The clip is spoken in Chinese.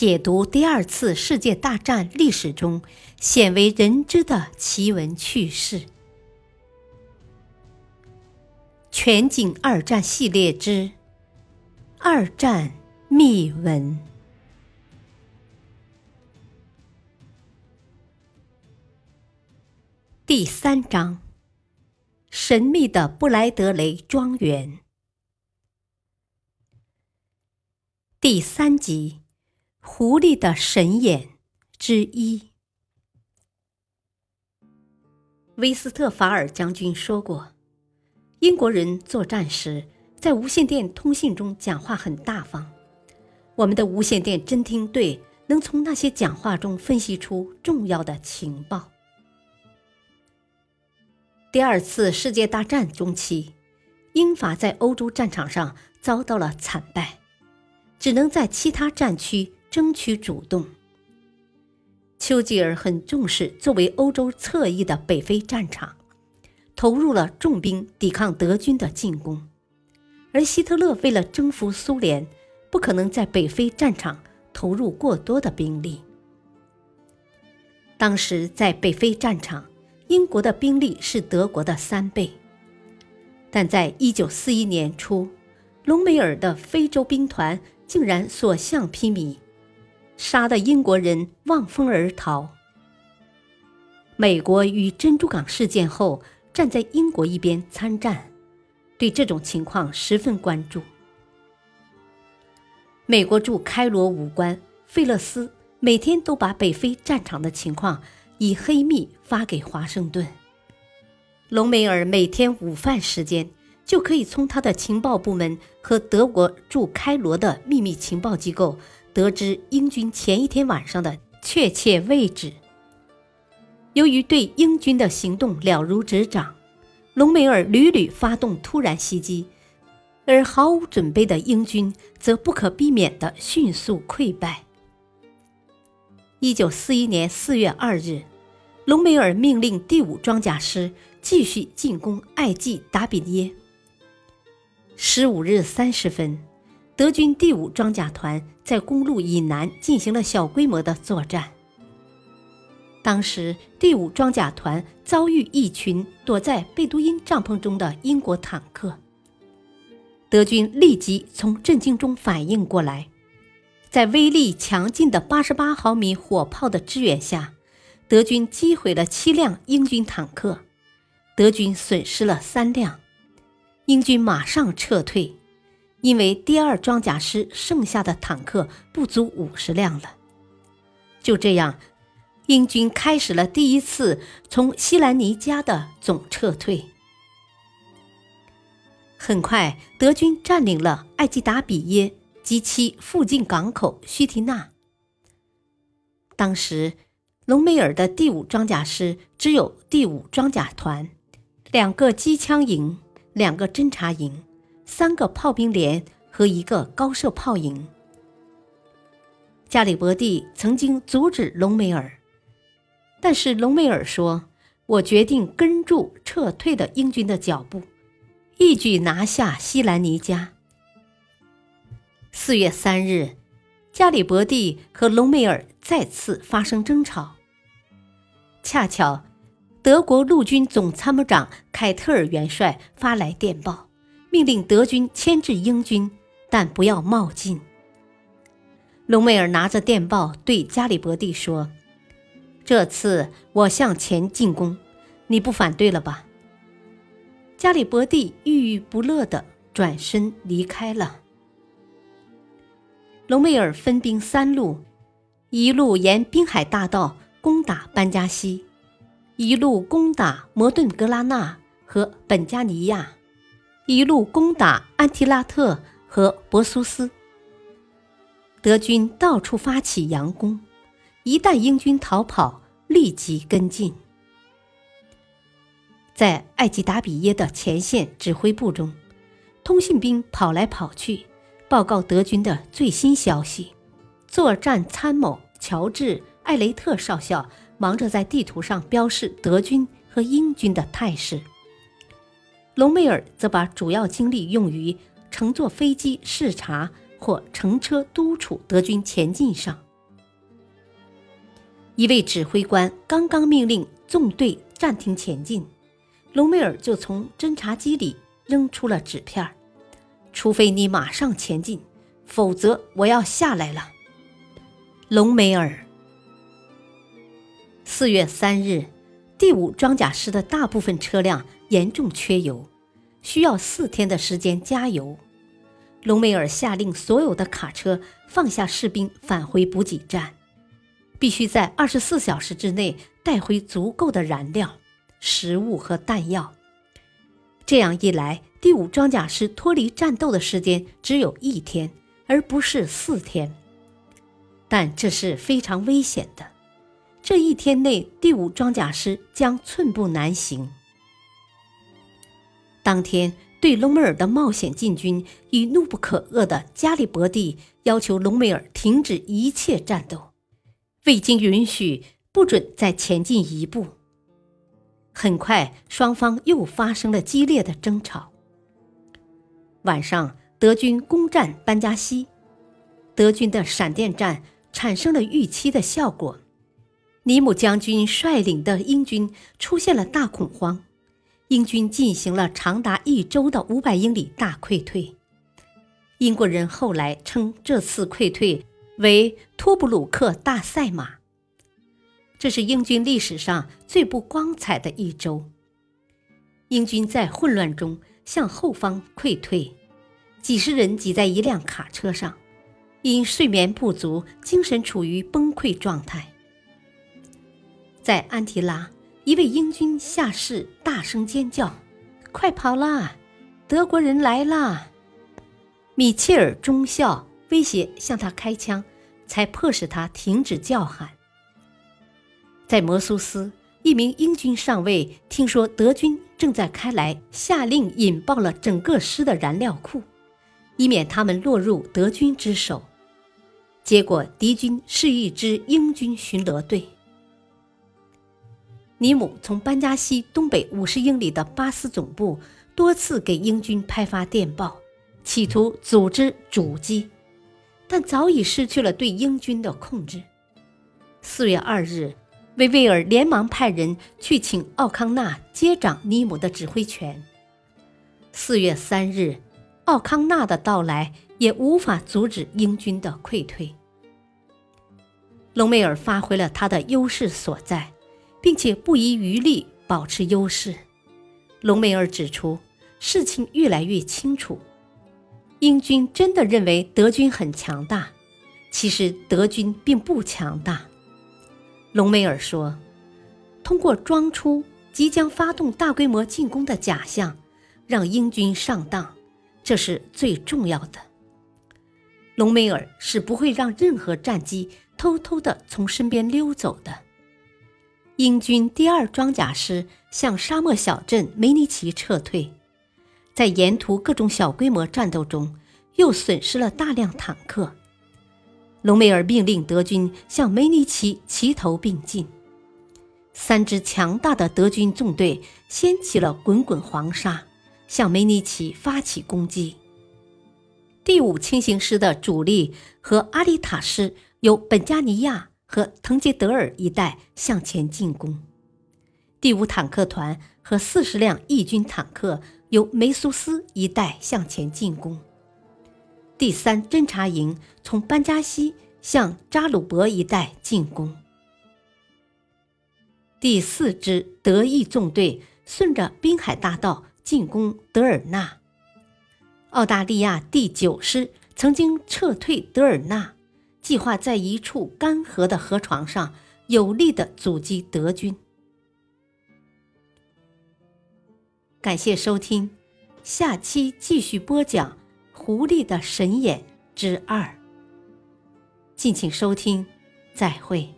解读第二次世界大战历史中鲜为人知的奇闻趣事。全景二战系列之《二战秘闻》第三章：神秘的布莱德雷庄园。第三集。狐狸的神眼之一，威斯特法尔将军说过，英国人作战时在无线电通信中讲话很大方。我们的无线电侦听队能从那些讲话中分析出重要的情报。第二次世界大战中期，英法在欧洲战场上遭到了惨败，只能在其他战区。争取主动。丘吉尔很重视作为欧洲侧翼的北非战场，投入了重兵抵抗德军的进攻。而希特勒为了征服苏联，不可能在北非战场投入过多的兵力。当时在北非战场，英国的兵力是德国的三倍。但在一九四一年初，隆美尔的非洲兵团竟然所向披靡。杀得英国人望风而逃。美国与珍珠港事件后，站在英国一边参战，对这种情况十分关注。美国驻开罗武官费勒斯每天都把北非战场的情况以黑密发给华盛顿。隆美尔每天午饭时间就可以从他的情报部门和德国驻开罗的秘密情报机构。得知英军前一天晚上的确切位置。由于对英军的行动了如指掌，隆美尔屡屡发动突然袭击，而毫无准备的英军则不可避免地迅速溃败。一九四一年四月二日，隆美尔命令第五装甲师继续进攻艾季达比耶。十五日三十分。德军第五装甲团在公路以南进行了小规模的作战。当时，第五装甲团遭遇一群躲在贝都因帐篷中的英国坦克。德军立即从震惊中反应过来，在威力强劲的八十八毫米火炮的支援下，德军击毁了七辆英军坦克，德军损失了三辆，英军马上撤退。因为第二装甲师剩下的坦克不足五十辆了，就这样，英军开始了第一次从西兰尼加的总撤退。很快，德军占领了艾吉达比耶及其附近港口须提纳。当时，隆美尔的第五装甲师只有第五装甲团、两个机枪营、两个侦察营。三个炮兵连和一个高射炮营。加里伯蒂曾经阻止隆美尔，但是隆美尔说：“我决定跟住撤退的英军的脚步，一举拿下西兰尼加。”四月三日，加里伯蒂和隆美尔再次发生争吵。恰巧，德国陆军总参谋长凯特尔元帅发来电报。命令德军牵制英军，但不要冒进。隆美尔拿着电报对加里伯蒂说：“这次我向前进攻，你不反对了吧？”加里伯蒂郁郁不乐地转身离开了。隆美尔分兵三路，一路沿滨海大道攻打班加西，一路攻打摩顿格拉纳和本加尼亚。一路攻打安提拉特和博苏斯，德军到处发起佯攻，一旦英军逃跑，立即跟进。在艾吉达比耶的前线指挥部中，通信兵跑来跑去，报告德军的最新消息。作战参谋乔治·艾雷特少校忙着在地图上标示德军和英军的态势。隆美尔则把主要精力用于乘坐飞机视察或乘车督促德军前进上。一位指挥官刚刚命令纵队暂停前进，隆美尔就从侦察机里扔出了纸片除非你马上前进，否则我要下来了。”隆美尔。四月三日，第五装甲师的大部分车辆严重缺油，需要四天的时间加油。隆美尔下令所有的卡车放下士兵，返回补给站。必须在二十四小时之内带回足够的燃料、食物和弹药。这样一来，第五装甲师脱离战斗的时间只有一天，而不是四天。但这是非常危险的。这一天内，第五装甲师将寸步难行。当天，对隆美尔的冒险进军与怒不可遏的加里伯蒂要求隆美尔停止一切战斗。未经允许，不准再前进一步。很快，双方又发生了激烈的争吵。晚上，德军攻占班加西，德军的闪电战产生了预期的效果。尼姆将军率领的英军出现了大恐慌，英军进行了长达一周的五百英里大溃退。英国人后来称这次溃退。为托布鲁克大赛马，这是英军历史上最不光彩的一周。英军在混乱中向后方溃退，几十人挤在一辆卡车上，因睡眠不足，精神处于崩溃状态。在安提拉，一位英军下士大声尖叫：“快跑啦！德国人来啦！”米切尔中校威胁向他开枪。才迫使他停止叫喊。在摩苏斯，一名英军上尉听说德军正在开来，下令引爆了整个师的燃料库，以免他们落入德军之手。结果，敌军是一支英军巡逻队。尼姆从班加西东北五十英里的巴斯总部多次给英军派发电报，企图组织阻击。但早已失去了对英军的控制。四月二日，维维尔连忙派人去请奥康纳接掌尼姆的指挥权。四月三日，奥康纳的到来也无法阻止英军的溃退。隆美尔发挥了他的优势所在，并且不遗余力保持优势。隆美尔指出，事情越来越清楚。英军真的认为德军很强大，其实德军并不强大。隆美尔说：“通过装出即将发动大规模进攻的假象，让英军上当，这是最重要的。隆美尔是不会让任何战机偷偷的从身边溜走的。”英军第二装甲师向沙漠小镇梅尼奇撤退。在沿途各种小规模战斗中，又损失了大量坦克。隆美尔命令德军向梅尼奇齐头并进。三支强大的德军纵队掀起了滚滚黄沙，向梅尼奇发起攻击。第五轻型师的主力和阿里塔师由本加尼亚和滕杰德尔一带向前进攻。第五坦克团和四十辆义军坦克。由梅苏斯一带向前进攻，第三侦察营从班加西向扎鲁伯一带进攻，第四支德意纵队顺着滨海大道进攻德尔纳。澳大利亚第九师曾经撤退德尔纳，计划在一处干涸的河床上有力的阻击德军。感谢收听，下期继续播讲《狐狸的神眼之二》。敬请收听，再会。